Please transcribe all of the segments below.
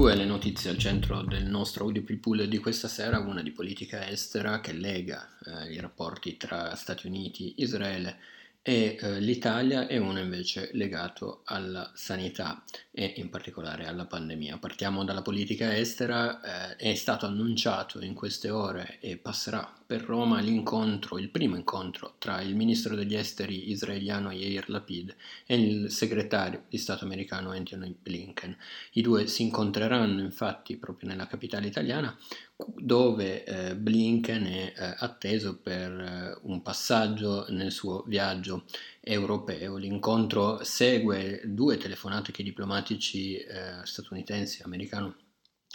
Due le notizie al centro del nostro audio people di questa sera, una di politica estera che lega eh, i rapporti tra Stati Uniti, Israele e eh, l'Italia e uno invece legato alla sanità e in particolare alla pandemia. Partiamo dalla politica estera, eh, è stato annunciato in queste ore e passerà per Roma l'incontro, il primo incontro tra il ministro degli esteri israeliano Yair Lapid e il segretario di Stato americano Anthony Blinken. I due si incontreranno infatti proprio nella capitale italiana dove eh, Blinken è eh, atteso per eh, un passaggio nel suo viaggio europeo. L'incontro segue due telefonate che i diplomatici eh, statunitensi e americano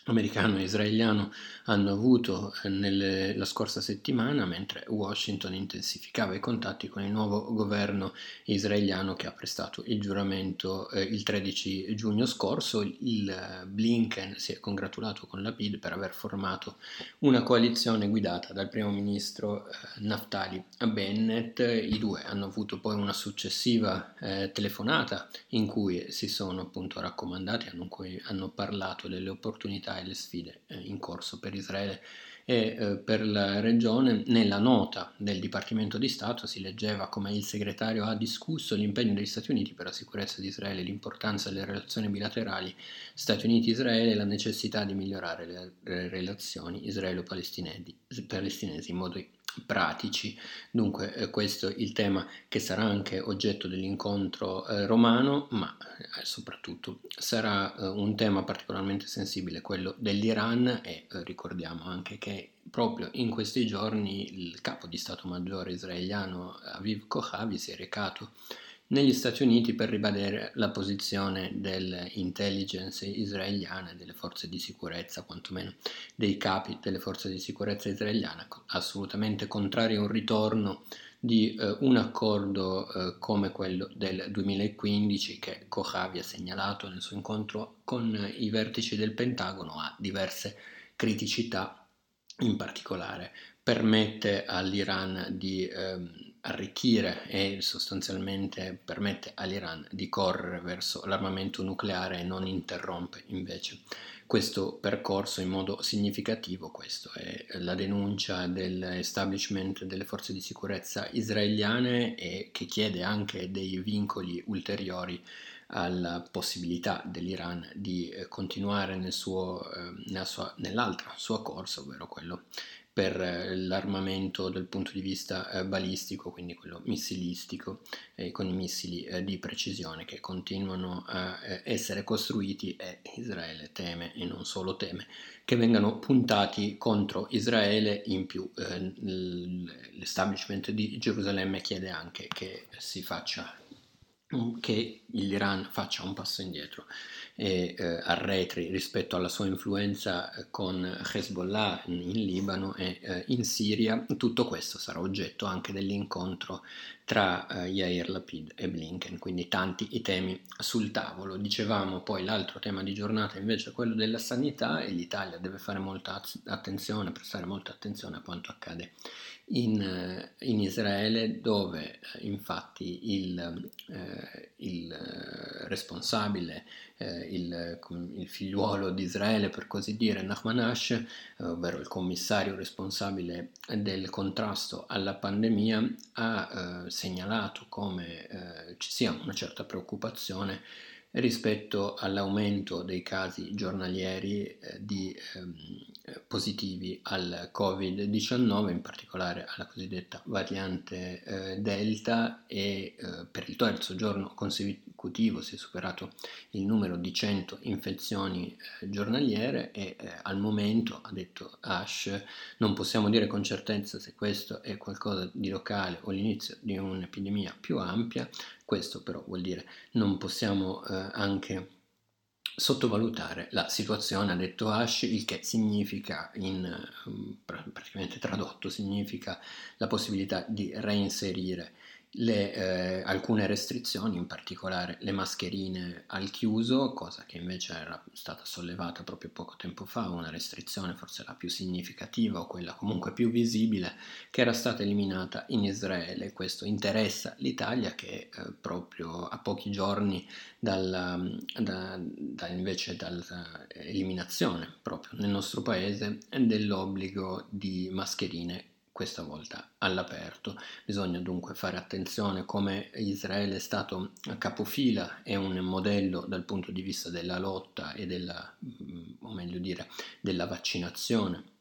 americano e israeliano hanno avuto eh, nelle, la scorsa settimana, mentre Washington intensificava i contatti con il nuovo governo israeliano che ha prestato il giuramento eh, il 13 giugno scorso. Il eh, Blinken si è congratulato con la PID per aver formato una coalizione guidata dal primo ministro eh, Naftali Bennett. I due hanno avuto poi una successiva eh, telefonata in cui si sono appunto raccomandati, cui hanno parlato delle opportunità e le sfide eh, in corso per Israele e eh, per la regione. Nella nota del Dipartimento di Stato si leggeva come il segretario ha discusso l'impegno degli Stati Uniti per la sicurezza di Israele, l'importanza delle relazioni bilaterali Stati Uniti-Israele e la necessità di migliorare le relazioni israelo-palestinesi in modo pratici. Dunque eh, questo è il tema che sarà anche oggetto dell'incontro eh, romano, ma eh, soprattutto sarà eh, un tema particolarmente sensibile, quello dell'Iran e eh, ricordiamo anche che proprio in questi giorni il capo di Stato Maggiore israeliano Aviv Kochavi si è recato negli Stati Uniti per ribadire la posizione dell'intelligence israeliana e delle forze di sicurezza, quantomeno dei capi delle forze di sicurezza israeliana, assolutamente contrari a un ritorno di eh, un accordo eh, come quello del 2015 che Kochavi ha segnalato nel suo incontro con i vertici del Pentagono ha diverse criticità, in particolare permette all'Iran di ehm, arricchire e sostanzialmente permette all'Iran di correre verso l'armamento nucleare e non interrompe invece questo percorso in modo significativo. Questa è la denuncia dell'establishment delle forze di sicurezza israeliane e che chiede anche dei vincoli ulteriori alla possibilità dell'Iran di eh, continuare nel suo, eh, nella sua, nell'altra sua corsa, ovvero quello per eh, l'armamento dal punto di vista eh, balistico, quindi quello missilistico, con i missili eh, di precisione che continuano a essere costruiti e Israele teme, e non solo teme, che vengano puntati contro Israele in più. L'establishment di Gerusalemme chiede anche che si faccia che l'Iran faccia un passo indietro e eh, arretri rispetto alla sua influenza eh, con Hezbollah in Libano e eh, in Siria, tutto questo sarà oggetto anche dell'incontro tra eh, Yair Lapid e Blinken, quindi tanti i temi sul tavolo. Dicevamo poi l'altro tema di giornata invece è quello della sanità e l'Italia deve fare molta attenzione, prestare molta attenzione a quanto accade in, eh, in Israele dove eh, infatti il, eh, il responsabile, eh, il, il, figliuolo di Israele per così dire, Nachman Ash, eh, ovvero il commissario responsabile del contrasto alla pandemia, ha segnalato come ci sia una certa preoccupazione rispetto all'aumento dei casi giornalieri eh, di ehm, positivi al Covid-19, in particolare alla cosiddetta variante eh, Delta e eh, per il terzo giorno consecutivo si è superato il numero di 100 infezioni eh, giornaliere e eh, al momento, ha detto Ash, non possiamo dire con certezza se questo è qualcosa di locale o l'inizio di un'epidemia più ampia, questo però vuol dire non possiamo eh, anche sottovalutare la situazione, ha detto Ash, il che significa, in, praticamente tradotto, significa la possibilità di reinserire le, eh, alcune restrizioni, in particolare le mascherine al chiuso, cosa che invece era stata sollevata proprio poco tempo fa, una restrizione forse la più significativa o quella comunque più visibile, che era stata eliminata in Israele. Questo interessa l'Italia che eh, proprio a pochi giorni dalla, da, da invece dall'eliminazione proprio nel nostro paese dell'obbligo di mascherine questa volta all'aperto. Bisogna dunque fare attenzione come Israele è stato capofila e un modello dal punto di vista della lotta e della, o meglio dire, della vaccinazione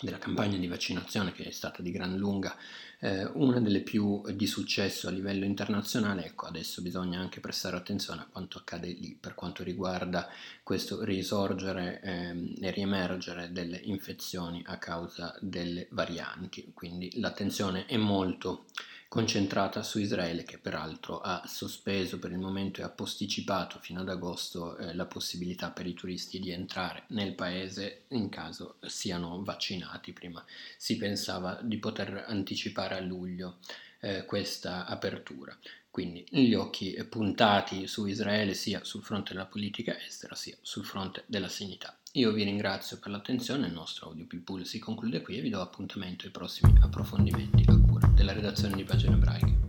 della campagna di vaccinazione che è stata di gran lunga eh, una delle più di successo a livello internazionale, ecco adesso bisogna anche prestare attenzione a quanto accade lì per quanto riguarda questo risorgere eh, e riemergere delle infezioni a causa delle varianti, quindi l'attenzione è molto concentrata su Israele che peraltro ha sospeso per il momento e ha posticipato fino ad agosto eh, la possibilità per i turisti di entrare nel paese in caso siano vaccinati. Prima si pensava di poter anticipare a luglio eh, questa apertura. Quindi gli occhi puntati su Israele sia sul fronte della politica estera sia sul fronte della sanità. Io vi ringrazio per l'attenzione, il nostro audio People si conclude qui e vi do appuntamento ai prossimi approfondimenti a cura della redazione di Pagine Ebraiche.